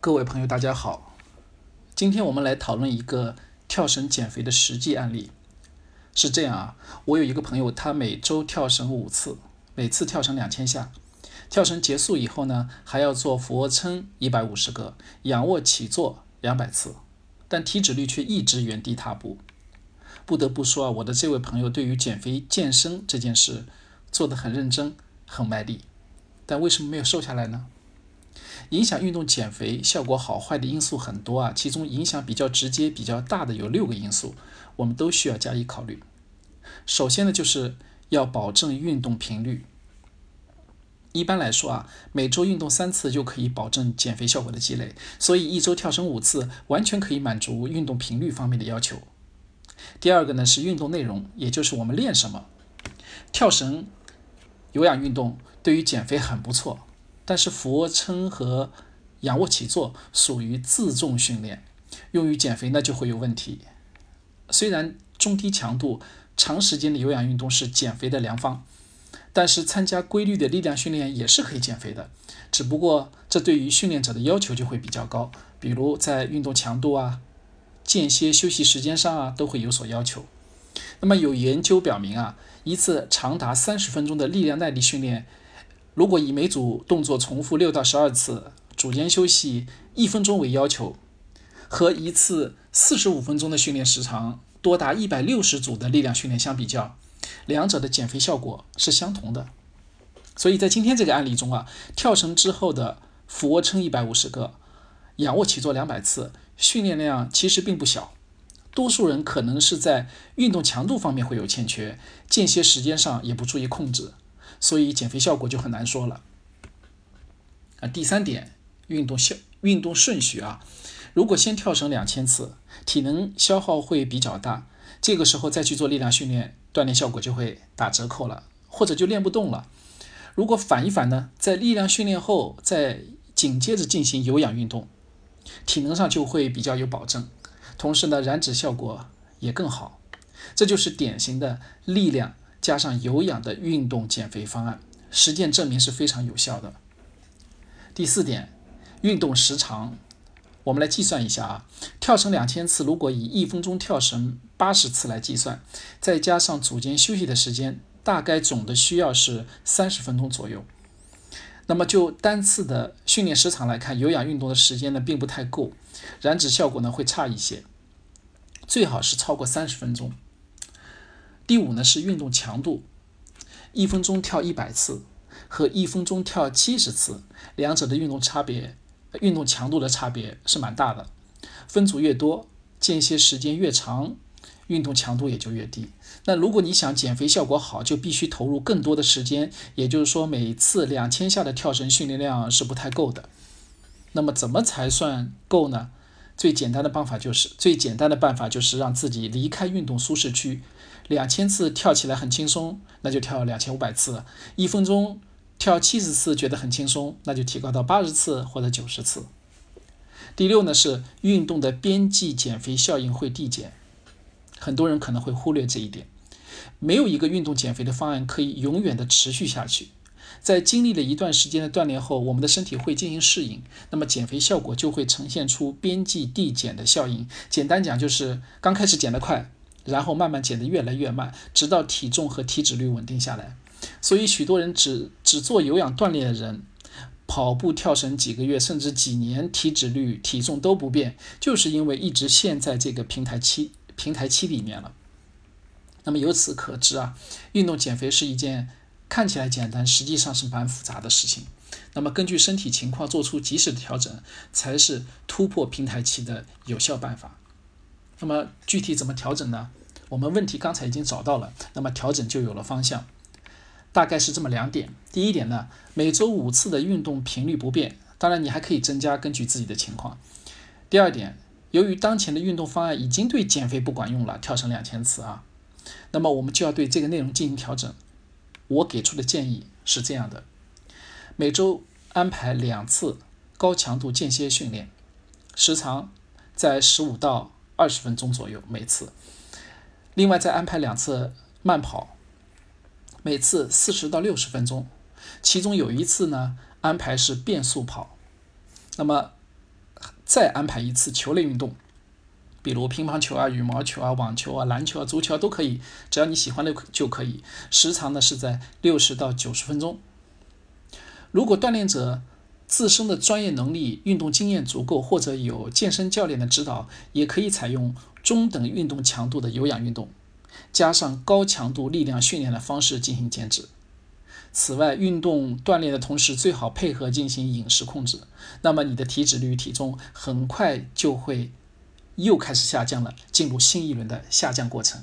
各位朋友，大家好。今天我们来讨论一个跳绳减肥的实际案例。是这样啊，我有一个朋友，他每周跳绳五次，每次跳绳两千下。跳绳结束以后呢，还要做俯卧撑一百五十个，仰卧起坐两百次，但体脂率却一直原地踏步。不得不说啊，我的这位朋友对于减肥健身这件事做得很认真、很卖力，但为什么没有瘦下来呢？影响运动减肥效果好坏的因素很多啊，其中影响比较直接、比较大的有六个因素，我们都需要加以考虑。首先呢，就是要保证运动频率。一般来说啊，每周运动三次就可以保证减肥效果的积累，所以一周跳绳五次完全可以满足运动频率方面的要求。第二个呢是运动内容，也就是我们练什么。跳绳、有氧运动对于减肥很不错。但是俯卧撑和仰卧起坐属于自重训练，用于减肥呢就会有问题。虽然中低强度、长时间的有氧运动是减肥的良方，但是参加规律的力量训练也是可以减肥的，只不过这对于训练者的要求就会比较高，比如在运动强度啊、间歇休息时间上啊都会有所要求。那么有研究表明啊，一次长达三十分钟的力量耐力训练。如果以每组动作重复六到十二次，组间休息一分钟为要求，和一次四十五分钟的训练时长多达一百六十组的力量训练相比较，两者的减肥效果是相同的。所以在今天这个案例中啊，跳绳之后的俯卧撑一百五十个，仰卧起坐两百次，训练量其实并不小。多数人可能是在运动强度方面会有欠缺，间歇时间上也不注意控制。所以减肥效果就很难说了啊。第三点，运动效运动顺序啊，如果先跳绳两千次，体能消耗会比较大，这个时候再去做力量训练，锻炼效果就会打折扣了，或者就练不动了。如果反一反呢，在力量训练后再紧接着进行有氧运动，体能上就会比较有保证，同时呢，燃脂效果也更好。这就是典型的力量。加上有氧的运动减肥方案，实践证明是非常有效的。第四点，运动时长，我们来计算一下啊，跳绳两千次，如果以一分钟跳绳八十次来计算，再加上组间休息的时间，大概总的需要是三十分钟左右。那么就单次的训练时长来看，有氧运动的时间呢并不太够，燃脂效果呢会差一些，最好是超过三十分钟。第五呢是运动强度，一分钟跳一百次和一分钟跳七十次，两者的运动差别，运动强度的差别是蛮大的。分组越多，间歇时间越长，运动强度也就越低。那如果你想减肥效果好，就必须投入更多的时间，也就是说每次两千下的跳绳训练量是不太够的。那么怎么才算够呢？最简单的办法就是最简单的办法就是让自己离开运动舒适区。两千次跳起来很轻松，那就跳两千五百次。一分钟跳七十次觉得很轻松，那就提高到八十次或者九十次。第六呢是运动的边际减肥效应会递减，很多人可能会忽略这一点。没有一个运动减肥的方案可以永远的持续下去。在经历了一段时间的锻炼后，我们的身体会进行适应，那么减肥效果就会呈现出边际递减的效应。简单讲就是刚开始减得快。然后慢慢减得越来越慢，直到体重和体脂率稳定下来。所以，许多人只只做有氧锻炼的人，跑步、跳绳几个月甚至几年，体脂率、体重都不变，就是因为一直陷在这个平台期平台期里面了。那么由此可知啊，运动减肥是一件看起来简单，实际上是蛮复杂的事情。那么根据身体情况做出及时的调整，才是突破平台期的有效办法。那么具体怎么调整呢？我们问题刚才已经找到了，那么调整就有了方向，大概是这么两点。第一点呢，每周五次的运动频率不变，当然你还可以增加，根据自己的情况。第二点，由于当前的运动方案已经对减肥不管用了，跳绳两千次啊，那么我们就要对这个内容进行调整。我给出的建议是这样的：每周安排两次高强度间歇训练，时长在十五到二十分钟左右每次。另外再安排两次慢跑，每次四十到六十分钟，其中有一次呢安排是变速跑。那么再安排一次球类运动，比如乒乓球啊、羽毛球啊、网球啊、篮球啊、足球啊都可以，只要你喜欢的就可以。时长呢是在六十到九十分钟。如果锻炼者自身的专业能力、运动经验足够，或者有健身教练的指导，也可以采用中等运动强度的有氧运动，加上高强度力量训练的方式进行减脂。此外，运动锻炼的同时，最好配合进行饮食控制。那么，你的体脂率、体重很快就会又开始下降了，进入新一轮的下降过程。